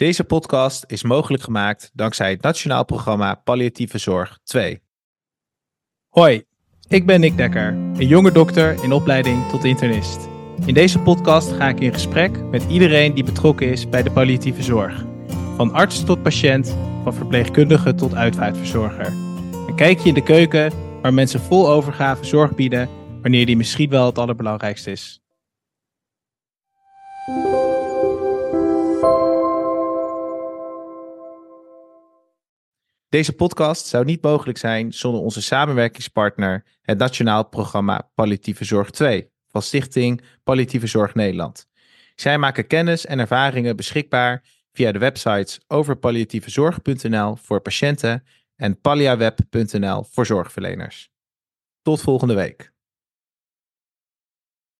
Deze podcast is mogelijk gemaakt dankzij het Nationaal Programma Palliatieve Zorg 2. Hoi, ik ben Nick Dekker, een jonge dokter in opleiding tot internist. In deze podcast ga ik in gesprek met iedereen die betrokken is bij de palliatieve zorg. Van arts tot patiënt, van verpleegkundige tot uitvaartverzorger. Een kijkje in de keuken waar mensen vol overgave zorg bieden wanneer die misschien wel het allerbelangrijkste is. Deze podcast zou niet mogelijk zijn zonder onze samenwerkingspartner, het Nationaal Programma Palliatieve Zorg 2 van Stichting Palliatieve Zorg Nederland. Zij maken kennis en ervaringen beschikbaar via de websites overpalliatievezorg.nl voor patiënten en palliaweb.nl voor zorgverleners. Tot volgende week.